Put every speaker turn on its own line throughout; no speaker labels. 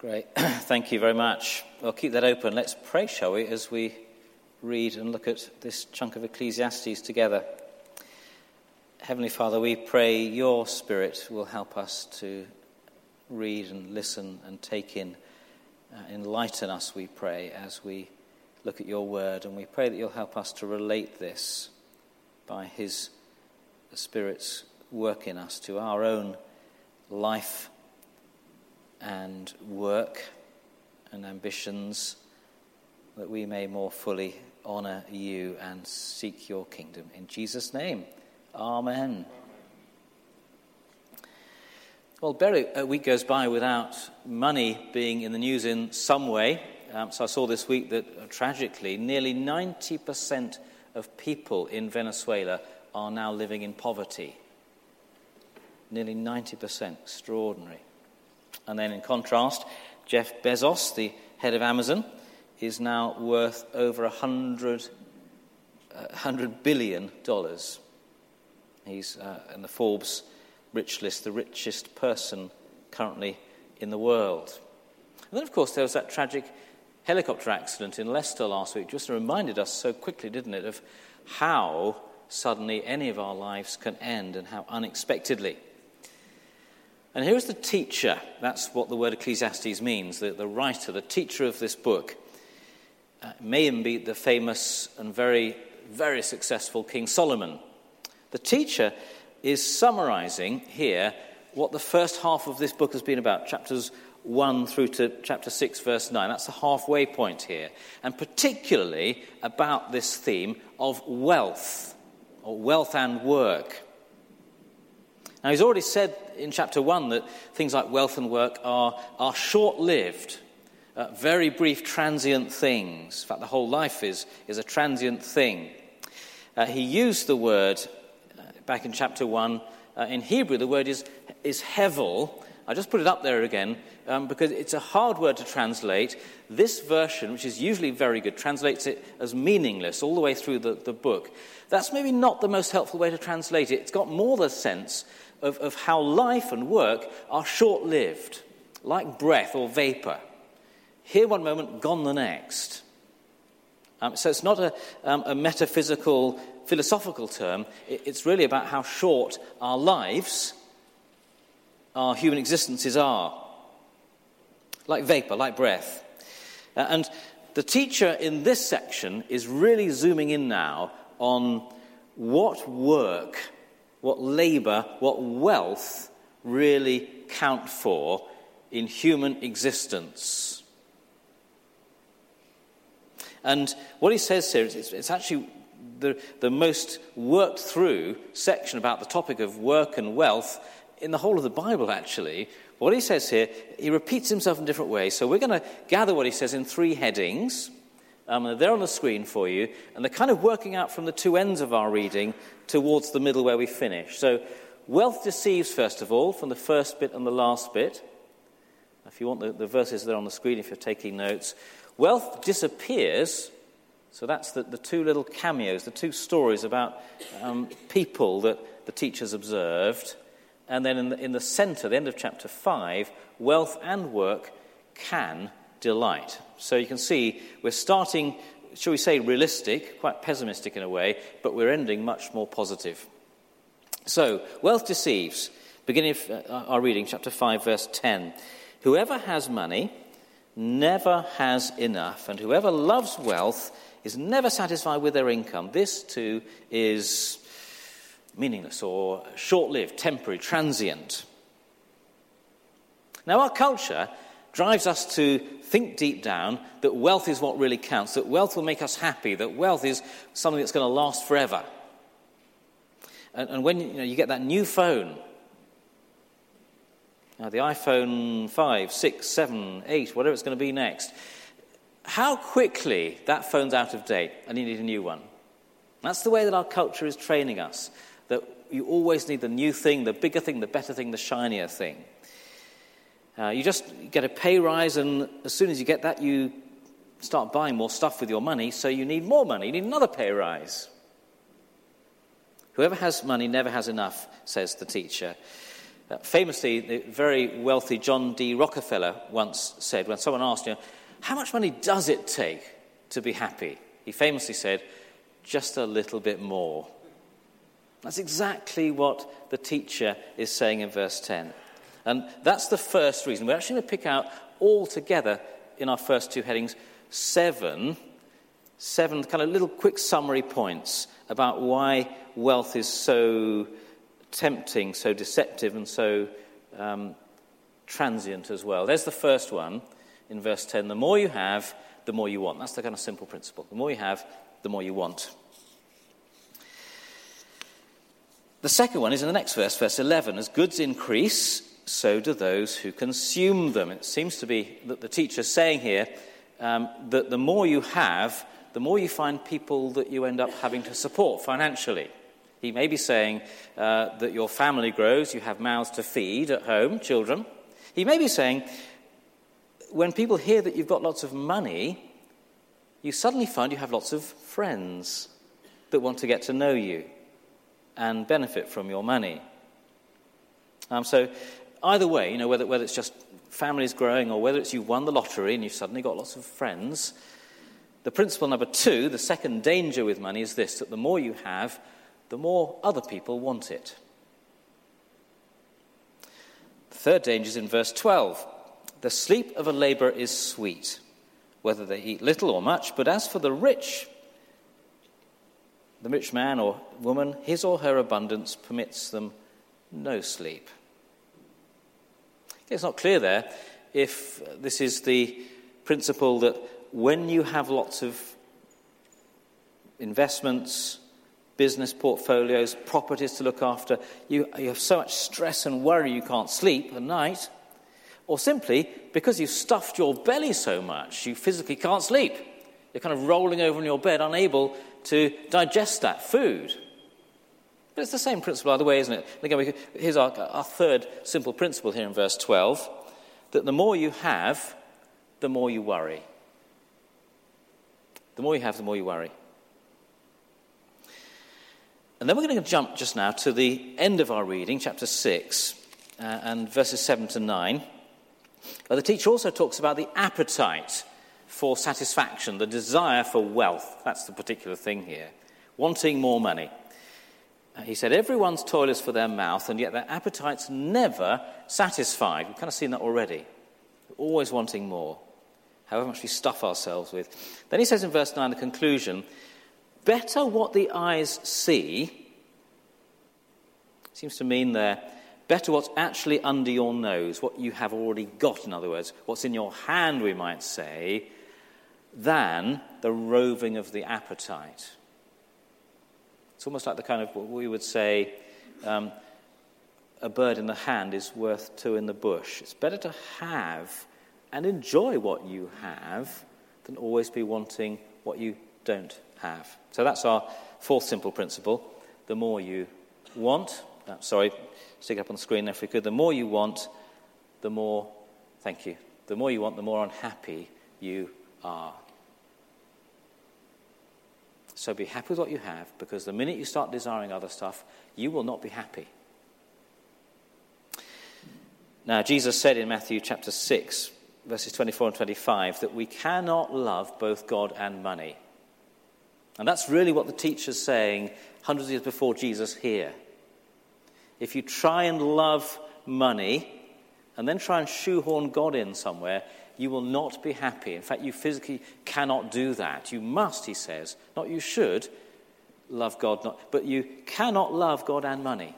Great. Thank you very much. Well, keep that open. Let's pray, shall we, as we read and look at this chunk of Ecclesiastes together. Heavenly Father, we pray your Spirit will help us to read and listen and take in. Uh, enlighten us, we pray, as we look at your word. And we pray that you'll help us to relate this by his Spirit's work in us to our own life and work and ambitions that we may more fully honor you and seek your kingdom. In Jesus' name, Amen. Well, barely a week goes by without money being in the news in some way. Um, so I saw this week that uh, tragically, nearly 90% of people in Venezuela are now living in poverty. Nearly 90%. Extraordinary. And then, in contrast, Jeff Bezos, the head of Amazon, is now worth over 100, uh, $100 billion. He's uh, in the Forbes rich list, the richest person currently in the world. And then, of course, there was that tragic helicopter accident in Leicester last week. Just reminded us so quickly, didn't it, of how suddenly any of our lives can end and how unexpectedly. And here is the teacher. That's what the word Ecclesiastes means the, the writer, the teacher of this book. Uh, may be the famous and very, very successful King Solomon. The teacher is summarizing here what the first half of this book has been about, chapters 1 through to chapter 6, verse 9. That's the halfway point here. And particularly about this theme of wealth, or wealth and work. Now, he's already said in chapter 1 that things like wealth and work are, are short lived, uh, very brief, transient things. In fact, the whole life is, is a transient thing. Uh, he used the word uh, back in chapter 1. Uh, in Hebrew, the word is, is hevel. I just put it up there again um, because it's a hard word to translate. This version, which is usually very good, translates it as meaningless all the way through the, the book. That's maybe not the most helpful way to translate it. It's got more the sense of, of how life and work are short lived, like breath or vapor. Here one moment, gone the next. Um, so it's not a, um, a metaphysical, philosophical term. It, it's really about how short our lives, our human existences are. Like vapor, like breath. Uh, and the teacher in this section is really zooming in now on what work what labour, what wealth really count for in human existence. And what he says here is it's, actually the, the most worked through section about the topic of work and wealth in the whole of the Bible, actually. What he says here, he repeats himself in different ways. So we're going to gather what he says in three headings. Um, they're on the screen for you, and they're kind of working out from the two ends of our reading towards the middle where we finish. So, wealth deceives, first of all, from the first bit and the last bit. If you want the, the verses there on the screen, if you're taking notes. Wealth disappears. So, that's the, the two little cameos, the two stories about um, people that the teachers observed. And then in the, in the center, the end of chapter 5, wealth and work can delight. So you can see we're starting, shall we say, realistic, quite pessimistic in a way, but we're ending much more positive. So, wealth deceives. Beginning of uh, our reading, chapter 5, verse 10. Whoever has money never has enough, and whoever loves wealth is never satisfied with their income. This too is meaningless or short lived, temporary, transient. Now, our culture drives us to think deep down that wealth is what really counts, that wealth will make us happy, that wealth is something that's going to last forever. And, and when you, know, you, get that new phone, the iPhone 5, 6, 7, 8, whatever it's going to be next, how quickly that phone's out of date and you need a new one. That's the way that our culture is training us, that you always need the new thing, the bigger thing, the better thing, the shinier thing. Uh, you just get a pay rise, and as soon as you get that, you start buying more stuff with your money, so you need more money. You need another pay rise. Whoever has money never has enough, says the teacher. Uh, famously, the very wealthy John D. Rockefeller once said, when someone asked him, How much money does it take to be happy? He famously said, Just a little bit more. That's exactly what the teacher is saying in verse 10. And that's the first reason. We're actually going to pick out all together in our first two headings seven, seven kind of little quick summary points about why wealth is so tempting, so deceptive, and so um, transient as well. There's the first one in verse 10. The more you have, the more you want. That's the kind of simple principle. The more you have, the more you want. The second one is in the next verse, verse 11. As goods increase, so do those who consume them. It seems to be that the teacher's saying here um, that the more you have, the more you find people that you end up having to support financially. He may be saying uh, that your family grows, you have mouths to feed at home, children. He may be saying when people hear that you've got lots of money, you suddenly find you have lots of friends that want to get to know you and benefit from your money. Um, so, either way, you know, whether, whether it's just families growing or whether it's you've won the lottery and you've suddenly got lots of friends, the principle number two, the second danger with money, is this that the more you have, the more other people want it. The third danger is in verse 12. The sleep of a laborer is sweet, whether they eat little or much, but as for the rich, the rich man or woman, his or her abundance permits them no sleep. It's not clear there if this is the principle that when you have lots of investments, business portfolios, properties to look after, you, you have so much stress and worry you can't sleep at night, or simply because you've stuffed your belly so much you physically can't sleep. You're kind of rolling over in your bed, unable to digest that food. But it's the same principle either way, isn't it? And again, could, here's our, our third simple principle here in verse 12 that the more you have, the more you worry. The more you have, the more you worry. And then we're going to jump just now to the end of our reading, chapter 6, uh, and verses 7 to 9. But the teacher also talks about the appetite for satisfaction, the desire for wealth. That's the particular thing here. Wanting more money. Uh, he said, Everyone's toil is for their mouth, and yet their appetite's never satisfied. We've kind of seen that already. always wanting more, however much we stuff ourselves with. Then he says in verse 9, the conclusion better what the eyes see, seems to mean there, better what's actually under your nose, what you have already got, in other words, what's in your hand, we might say, than the roving of the appetite. It's almost like the kind of what we would say um, a bird in the hand is worth two in the bush. It's better to have and enjoy what you have than always be wanting what you don't have. So that's our fourth simple principle. The more you want, uh, sorry, stick it up on the screen if we could, the more you want, the more, thank you, the more you want, the more unhappy you are. So be happy with what you have, because the minute you start desiring other stuff, you will not be happy. Now, Jesus said in Matthew chapter 6, verses 24 and 25, that we cannot love both God and money. And that's really what the teacher's saying hundreds of years before Jesus here. If you try and love money and then try and shoehorn God in somewhere, you will not be happy. In fact, you physically cannot do that. You must, he says, not you should love God, not, but you cannot love God and money.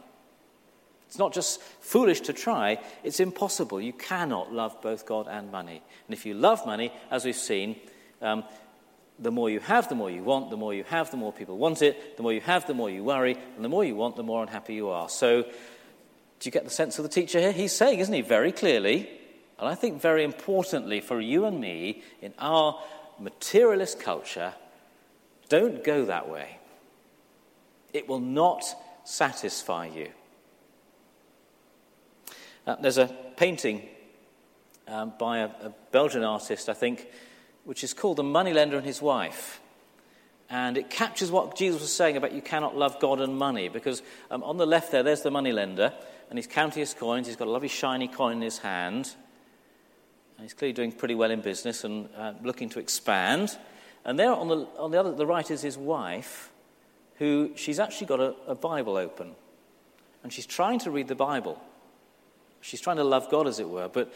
It's not just foolish to try, it's impossible. You cannot love both God and money. And if you love money, as we've seen, um, the more you have, the more you want. The more you have, the more people want it. The more you have, the more you worry. And the more you want, the more unhappy you are. So, do you get the sense of the teacher here? He's saying, isn't he, very clearly, and I think very importantly for you and me in our materialist culture, don't go that way. It will not satisfy you. Uh, there's a painting um, by a, a Belgian artist, I think, which is called The Moneylender and His Wife. And it captures what Jesus was saying about you cannot love God and money, because um, on the left there, there's the moneylender, and he's counting his coins. He's got a lovely shiny coin in his hand. He's clearly doing pretty well in business and uh, looking to expand. And there on the, on the, other, the right is his wife, who she's actually got a, a Bible open. And she's trying to read the Bible. She's trying to love God, as it were. But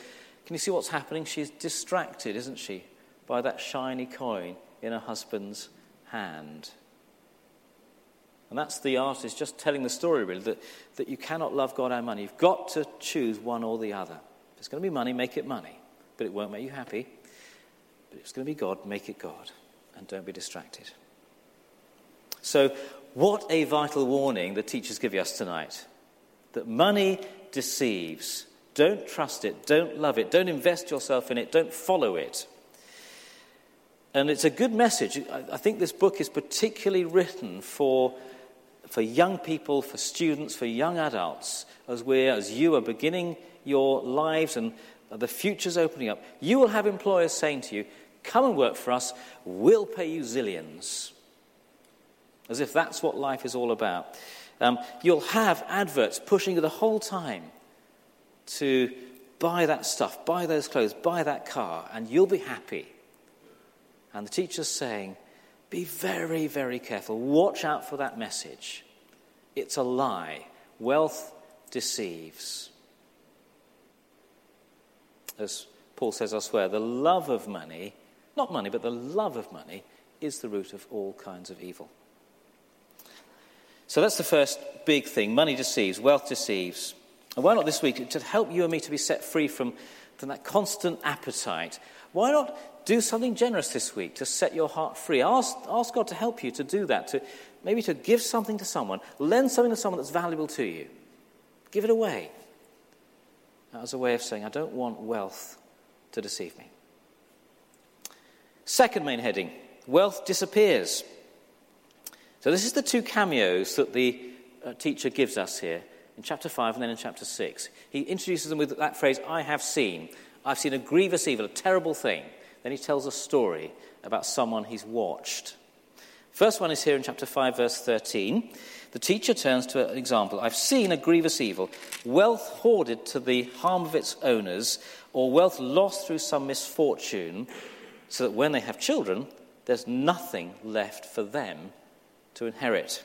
can you see what's happening? She's distracted, isn't she, by that shiny coin in her husband's hand. And that's the artist just telling the story, really, that, that you cannot love God and money. You've got to choose one or the other. If it's going to be money, make it money. But it won't make you happy. But it's going to be God, make it God. And don't be distracted. So, what a vital warning the teachers give us tonight that money deceives. Don't trust it. Don't love it. Don't invest yourself in it. Don't follow it. And it's a good message. I think this book is particularly written for, for young people, for students, for young adults, as, we as you are beginning your lives and the future's opening up. You will have employers saying to you, Come and work for us, we'll pay you zillions. As if that's what life is all about. Um, you'll have adverts pushing you the whole time to buy that stuff, buy those clothes, buy that car, and you'll be happy. And the teacher's saying, be very, very careful. Watch out for that message. It's a lie. Wealth deceives. As Paul says elsewhere, the love of money, not money, but the love of money, is the root of all kinds of evil. So that's the first big thing. Money deceives, wealth deceives. And why not this week, to help you and me to be set free from, from that constant appetite, why not do something generous this week to set your heart free. Ask, ask God to help you to do that, to maybe to give something to someone, lend something to someone that's valuable to you. Give it away. As a way of saying, I don't want wealth to deceive me. Second main heading wealth disappears. So, this is the two cameos that the uh, teacher gives us here in chapter 5 and then in chapter 6. He introduces them with that phrase, I have seen. I've seen a grievous evil, a terrible thing. Then he tells a story about someone he's watched. First one is here in chapter 5, verse 13. The teacher turns to an example. I've seen a grievous evil, wealth hoarded to the harm of its owners, or wealth lost through some misfortune, so that when they have children, there's nothing left for them to inherit.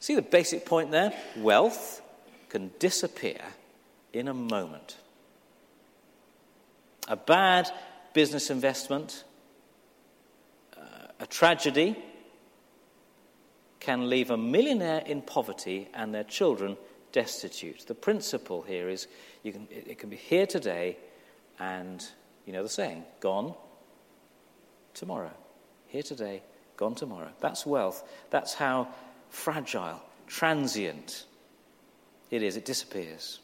See the basic point there? Wealth can disappear in a moment. A bad business investment, uh, a tragedy, can leave a millionaire in poverty and their children destitute. The principle here is you can, it, can be here today and, you know the saying, gone tomorrow. Here today, gone tomorrow. That's wealth. That's how fragile, transient it is. It disappears.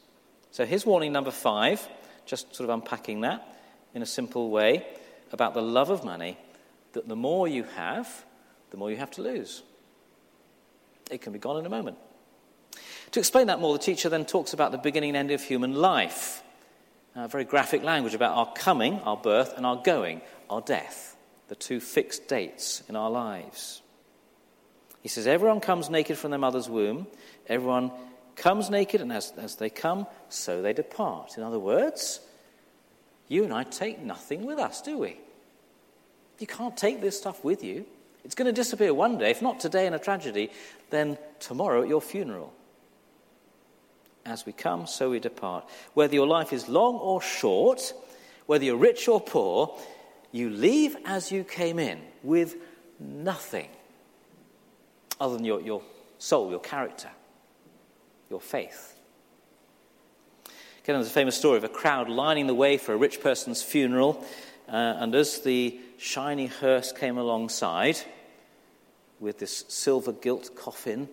So here's warning number five, just sort of unpacking that in a simple way about the love of money that the more you have, the more you have to lose. It can be gone in a moment. To explain that more, the teacher then talks about the beginning and end of human life. Uh, very graphic language about our coming, our birth, and our going, our death, the two fixed dates in our lives. He says, Everyone comes naked from their mother's womb. Everyone comes naked, and as, as they come, so they depart. In other words, you and I take nothing with us, do we? You can't take this stuff with you. It's going to disappear one day. If not today in a tragedy, then tomorrow at your funeral. As we come, so we depart. Whether your life is long or short, whether you're rich or poor, you leave as you came in with nothing other than your, your soul, your character, your faith. Again, there's a famous story of a crowd lining the way for a rich person's funeral, uh, and as the shiny hearse came alongside with this silver gilt coffin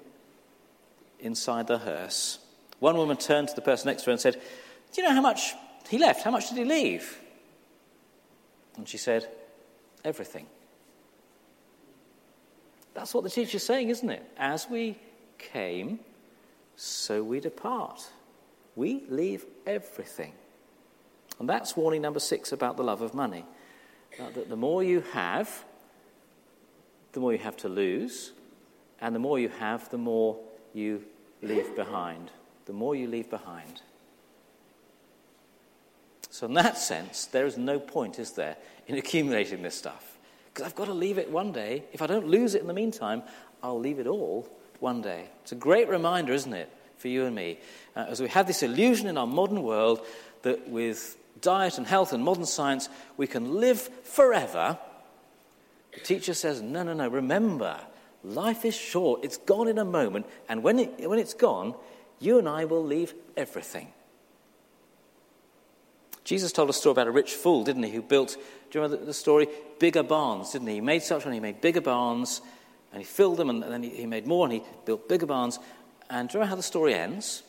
inside the hearse, one woman turned to the person next to her and said, Do you know how much he left? How much did he leave? And she said, Everything. That's what the teacher's saying, isn't it? As we came, so we depart we leave everything. And that's warning number six about the love of money. Uh, that the more you have, the more you have to lose, and the more you have, the more you leave behind, the more you leave behind. So, in that sense, there is no point, is there, in accumulating this stuff? Because I've got to leave it one day. If I don't lose it in the meantime, I'll leave it all one day. It's a great reminder, isn't it, for you and me, uh, as we have this illusion in our modern world that with diet and health and modern science we can live forever. The teacher says, no, no, no, remember, life is short, it's gone in a moment, and when, it, when it's gone, you and I will leave everything. Jesus told a story about a rich fool, didn't he, who built, do you remember the story? Bigger barns, didn't he? He made such one, he made bigger barns, and he filled them, and then he made more, and he built bigger barns. And do you remember how the story ends?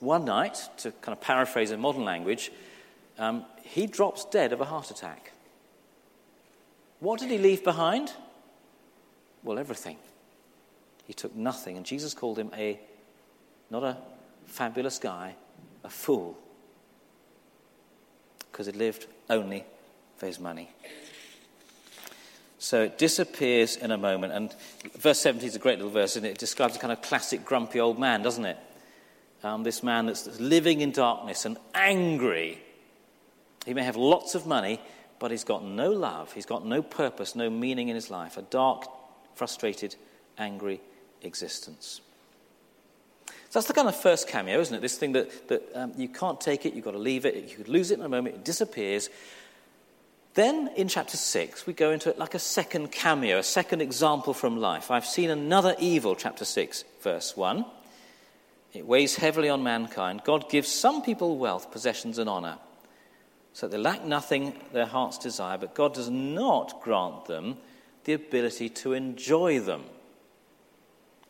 One night, to kind of paraphrase in modern language, um, he drops dead of a heart attack. What did he leave behind? Well, everything. He took nothing, and Jesus called him a, not a fabulous guy, a fool, because he lived only for his money. So it disappears in a moment. And verse 17 is a great little verse, and it describes a kind of classic grumpy old man, doesn't it? Um, this man that's living in darkness and angry. He may have lots of money, but he's got no love. He's got no purpose, no meaning in his life. A dark, frustrated, angry existence. So that's the kind of first cameo, isn't it? This thing that, that um, you can't take it, you've got to leave it, you could lose it in a moment, it disappears. Then in chapter 6, we go into it like a second cameo, a second example from life. I've seen another evil, chapter 6, verse 1. It weighs heavily on mankind. God gives some people wealth, possessions, and honor, so that they lack nothing their hearts desire, but God does not grant them the ability to enjoy them.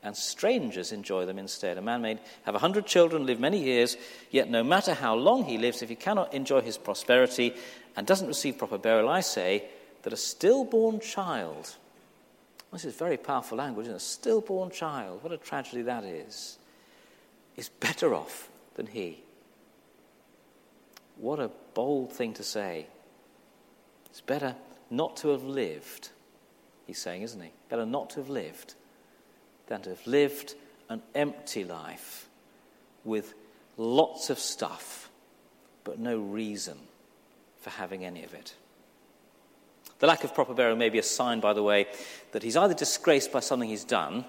And strangers enjoy them instead. A man may have a hundred children, live many years, yet no matter how long he lives, if he cannot enjoy his prosperity and doesn't receive proper burial, I say that a stillborn child, this is very powerful language, a stillborn child, what a tragedy that is, is better off than he. What a bold thing to say. It's better not to have lived, he's saying, isn't he? Better not to have lived than to have lived an empty life with lots of stuff, but no reason for having any of it. The lack of proper burial may be a sign, by the way, that he's either disgraced by something he's done,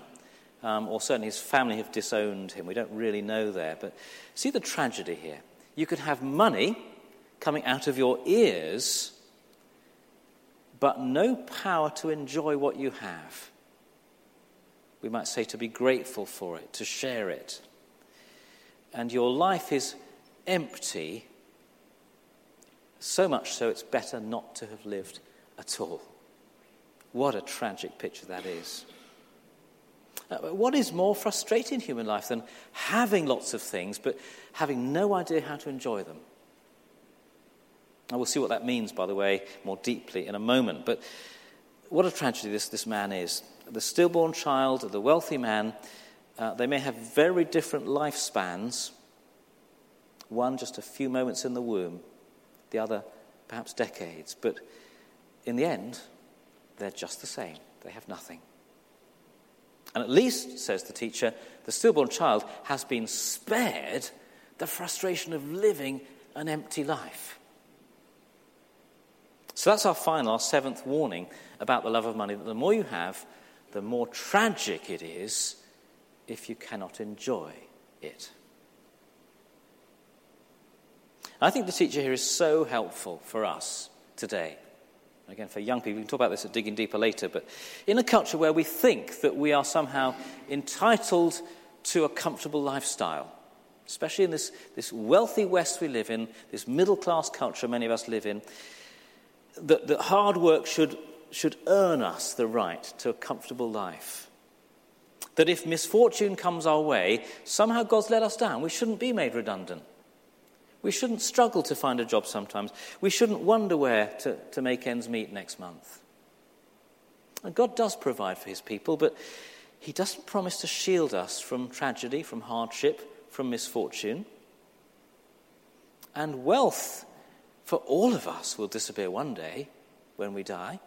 um, or certainly his family have disowned him. We don't really know there. But see the tragedy here. You could have money coming out of your ears, but no power to enjoy what you have. We might say to be grateful for it, to share it. And your life is empty so much so it's better not to have lived at all. What a tragic picture that is. Uh, what is more frustrating in human life than having lots of things but having no idea how to enjoy them? And we'll see what that means, by the way, more deeply in a moment. But what a tragedy this, this man is. The stillborn child, the wealthy man, uh, they may have very different lifespans. One just a few moments in the womb, the other perhaps decades. But in the end, they're just the same. They have nothing. And at least, says the teacher, the stillborn child has been spared the frustration of living an empty life. So that's our final, our seventh warning about the love of money that the more you have, the more tragic it is if you cannot enjoy it. I think the teacher here is so helpful for us today. Again, for young people, we can talk about this at Digging Deeper later, but in a culture where we think that we are somehow entitled to a comfortable lifestyle, especially in this, this wealthy West we live in, this middle class culture many of us live in, that, that hard work should, should earn us the right to a comfortable life. That if misfortune comes our way, somehow God's let us down. We shouldn't be made redundant. We shouldn't struggle to find a job sometimes. We shouldn't wonder where to, to make ends meet next month. And God does provide for his people, but he doesn't promise to shield us from tragedy, from hardship, from misfortune. And wealth for all of us will disappear one day when we die.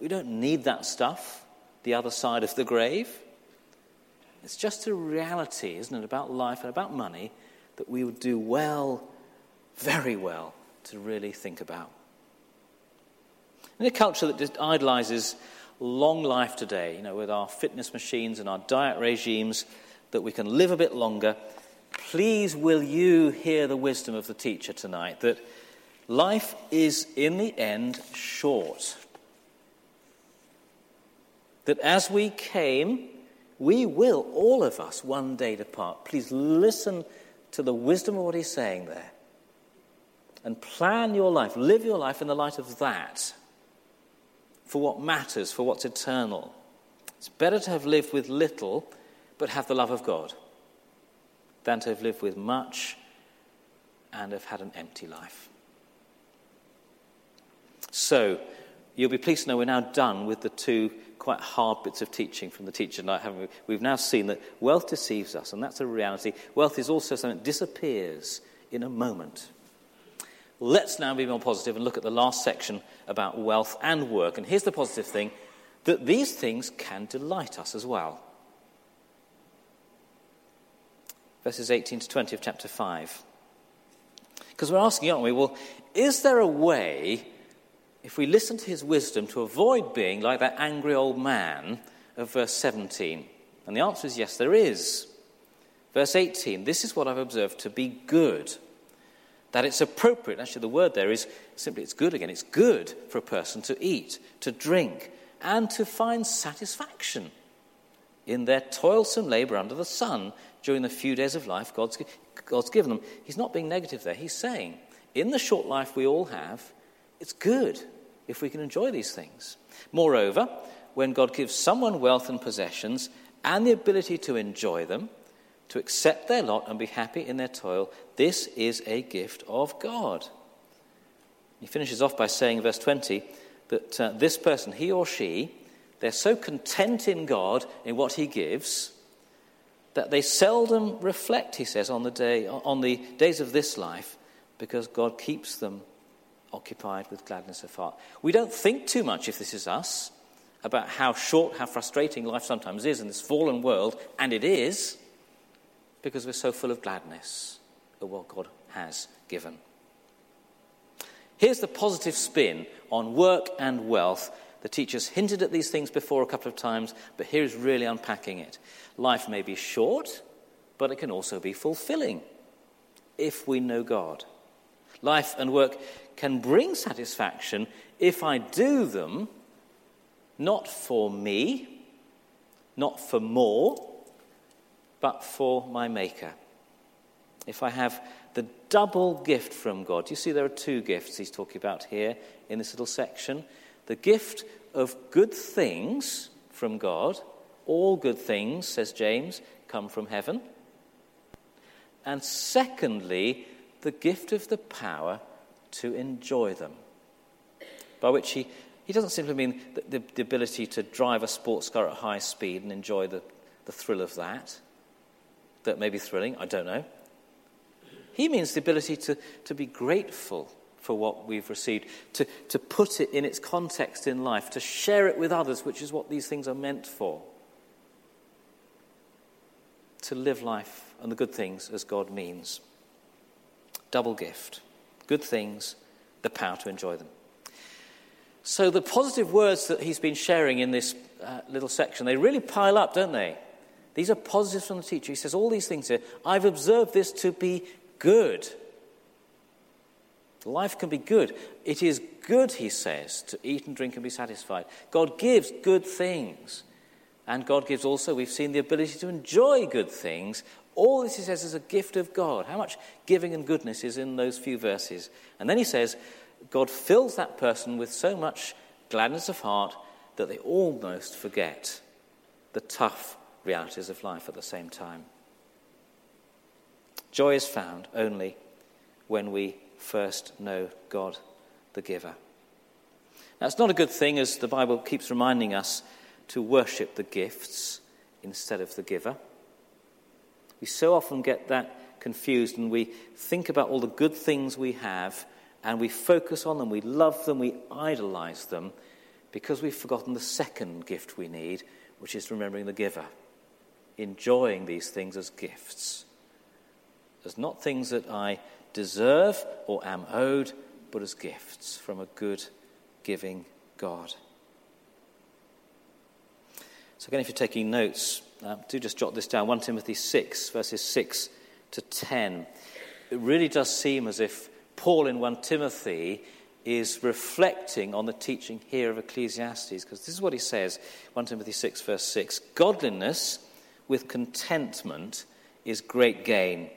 We don't need that stuff, the other side of the grave. It's just a reality, isn't it, about life and about money that we would do well, very well, to really think about. In a culture that idolizes long life today, you know, with our fitness machines and our diet regimes, that we can live a bit longer, please will you hear the wisdom of the teacher tonight that life is in the end short. That as we came, we will, all of us, one day depart. Please listen to the wisdom of what he's saying there. And plan your life, live your life in the light of that for what matters, for what's eternal. It's better to have lived with little but have the love of God than to have lived with much and have had an empty life. So, you'll be pleased to know we're now done with the two quite hard bits of teaching from the teacher tonight, haven't we? We've now seen that wealth deceives us, and that's a reality. Wealth is also something that disappears in a moment. Let's now be more positive and look at the last section about wealth and work. And here's the positive thing that these things can delight us as well. Verses 18 to 20 of chapter 5. Because we're asking, aren't we? Well, is there a way, if we listen to his wisdom, to avoid being like that angry old man of verse 17? And the answer is yes, there is. Verse 18 This is what I've observed to be good that it's appropriate. Actually, the word there is simply it's good again. It's good for a person to eat, to drink, and to find satisfaction in their toilsome labor under the sun during the few days of life God's, God's given them. He's not being negative there. He's saying, in the short life we all have, it's good if we can enjoy these things. Moreover, when God gives someone wealth and possessions and the ability to enjoy them, to accept their lot and be happy in their toil, this is a gift of God. He finishes off by saying verse 20 that uh, this person, he or she, they're so content in God, in what He gives, that they seldom reflect, he says, on the, day, on the days of this life, because God keeps them occupied with gladness of heart. We don't think too much, if this is us, about how short, how frustrating life sometimes is in this fallen world, and it is because we're so full of gladness at what God has given. Here's the positive spin on work and wealth. The teacher's hinted at these things before a couple of times, but here is really unpacking it. Life may be short, but it can also be fulfilling if we know God. Life and work can bring satisfaction if I do them not for me, not for more, but for my Maker. If I have the double gift from God, you see there are two gifts he's talking about here in this little section the gift of good things from God, all good things, says James, come from heaven. And secondly, the gift of the power to enjoy them. By which he, he doesn't simply mean the, the, the ability to drive a sports car at high speed and enjoy the, the thrill of that that may be thrilling, I don't know. He means the ability to, to be grateful for what we've received, to, to put it in its context in life, to share it with others, which is what these things are meant for. To live life and the good things as God means. Double gift. Good things, the power to enjoy them. So the positive words that he's been sharing in this uh, little section, they really pile up, don't they? These are positives from the teacher. He says all these things here. I've observed this to be good. Life can be good. It is good, he says, to eat and drink and be satisfied. God gives good things. And God gives also, we've seen the ability to enjoy good things. All this, he says, is a gift of God. How much giving and goodness is in those few verses? And then he says, God fills that person with so much gladness of heart that they almost forget the tough realities of life at the same time. Joy is found only when we first know God, the giver. Now, it's not a good thing, as the Bible keeps reminding us, to worship the gifts instead of the giver. We so often get that confused and we think about all the good things we have and we focus on them, we love them, we idolize them because we've forgotten the second gift we need, which is remembering the giver. enjoying these things as gifts, as not things that I deserve or am owed, but as gifts from a good, giving God. So, again, if you're taking notes, uh, do just jot this down 1 Timothy 6, verses 6 to 10. It really does seem as if Paul in 1 Timothy is reflecting on the teaching here of Ecclesiastes, because this is what he says 1 Timothy 6, verse 6 Godliness with contentment is great gain.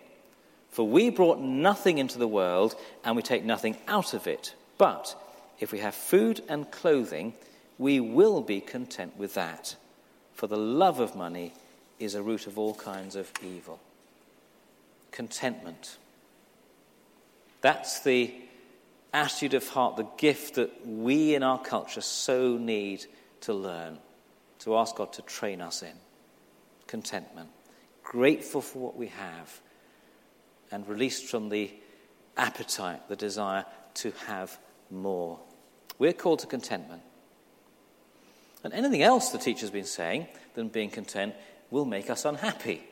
For we brought nothing into the world, and we take nothing out of it. But if we have food and clothing, we will be content with that for the love of money is a root of all kinds of evil. Contentment. That's the attitude of heart, the gift that we in our culture so need to learn, to ask God to train us in. Contentment. Grateful for what we have and released from the appetite, the desire to have more. We're called to contentment. And anything else the teacher's been saying than being content will make us unhappy,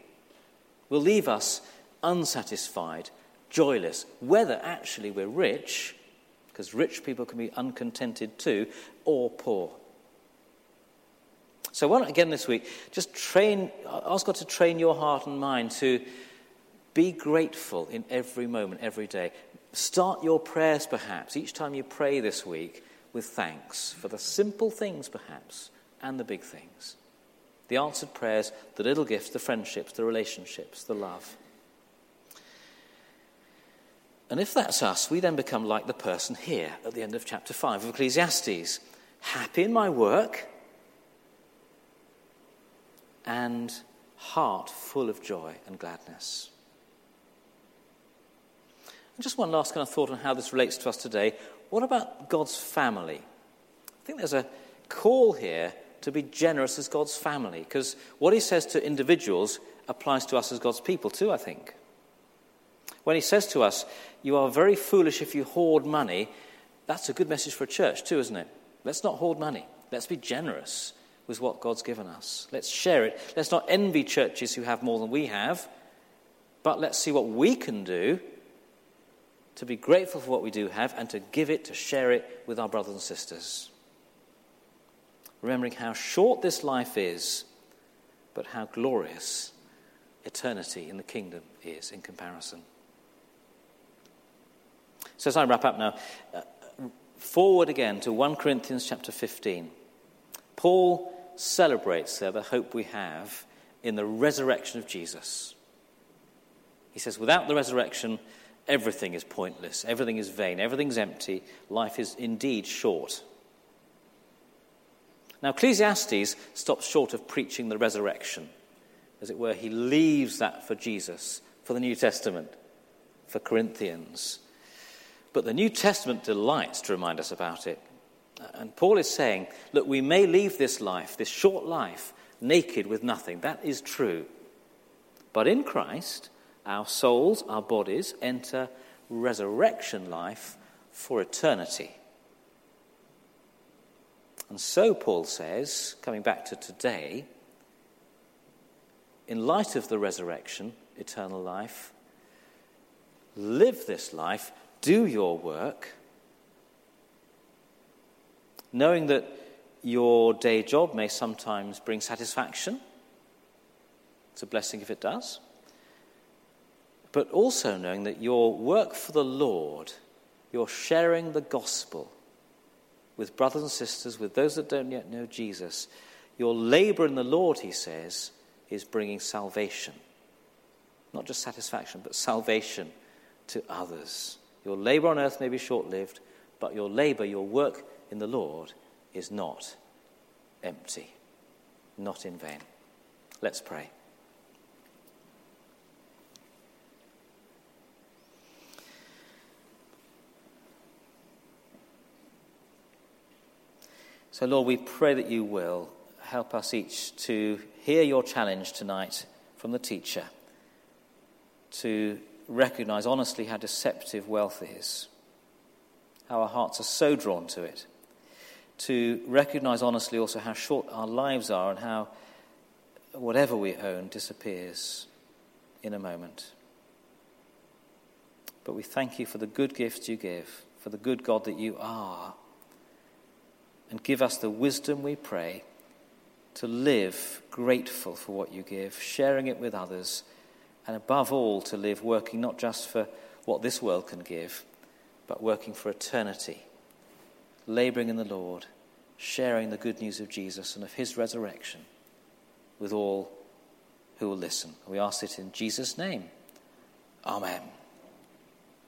will leave us unsatisfied, joyless, whether actually we're rich, because rich people can be uncontented too, or poor. So, why not again this week just train, ask God to train your heart and mind to be grateful in every moment, every day. Start your prayers perhaps each time you pray this week with thanks for the simple things, perhaps, and the big things. The answered prayers, the little gifts, the friendships, the relationships, the love. And if that's us, we then become like the person here at the end of chapter 5 of Ecclesiastes happy in my work and heart full of joy and gladness. And just one last kind of thought on how this relates to us today. What about God's family? I think there's a call here to be generous as God's family, because what he says to individuals applies to us as God's people too, I think. When he says to us, You are very foolish if you hoard money, that's a good message for a church too, isn't it? Let's not hoard money. Let's be generous with what God's given us. Let's share it. Let's not envy churches who have more than we have, but let's see what we can do to be grateful for what we do have and to give it, to share it with our brothers and sisters. Remembering how short this life is, but how glorious eternity in the kingdom is in comparison. So, as I wrap up now, uh, forward again to 1 Corinthians chapter 15. Paul celebrates there the hope we have in the resurrection of Jesus. He says, without the resurrection, everything is pointless, everything is vain, everything's empty, life is indeed short. Now, Ecclesiastes stops short of preaching the resurrection. As it were, he leaves that for Jesus, for the New Testament, for Corinthians. But the New Testament delights to remind us about it. And Paul is saying, look, we may leave this life, this short life, naked with nothing. That is true. But in Christ, our souls, our bodies enter resurrection life for eternity. And so, Paul says, coming back to today, in light of the resurrection, eternal life, live this life, do your work, knowing that your day job may sometimes bring satisfaction. It's a blessing if it does but also knowing that your work for the Lord, you're sharing the gospel with brothers and sisters, with those that don't yet know Jesus. Your labor in the Lord, he says, is bringing salvation. Not just satisfaction, but salvation to others. Your labor on earth may be short lived, but your labor, your work in the Lord, is not empty, not in vain. Let's pray. So, Lord, we pray that you will help us each to hear your challenge tonight from the teacher, to recognize honestly how deceptive wealth is, how our hearts are so drawn to it, to recognize honestly also how short our lives are and how whatever we own disappears in a moment. But we thank you for the good gifts you give, for the good God that you are. And give us the wisdom, we pray, to live grateful for what you give, sharing it with others, and above all, to live working not just for what this world can give, but working for eternity, laboring in the Lord, sharing the good news of Jesus and of his resurrection with all who will listen. We ask it in Jesus' name. Amen.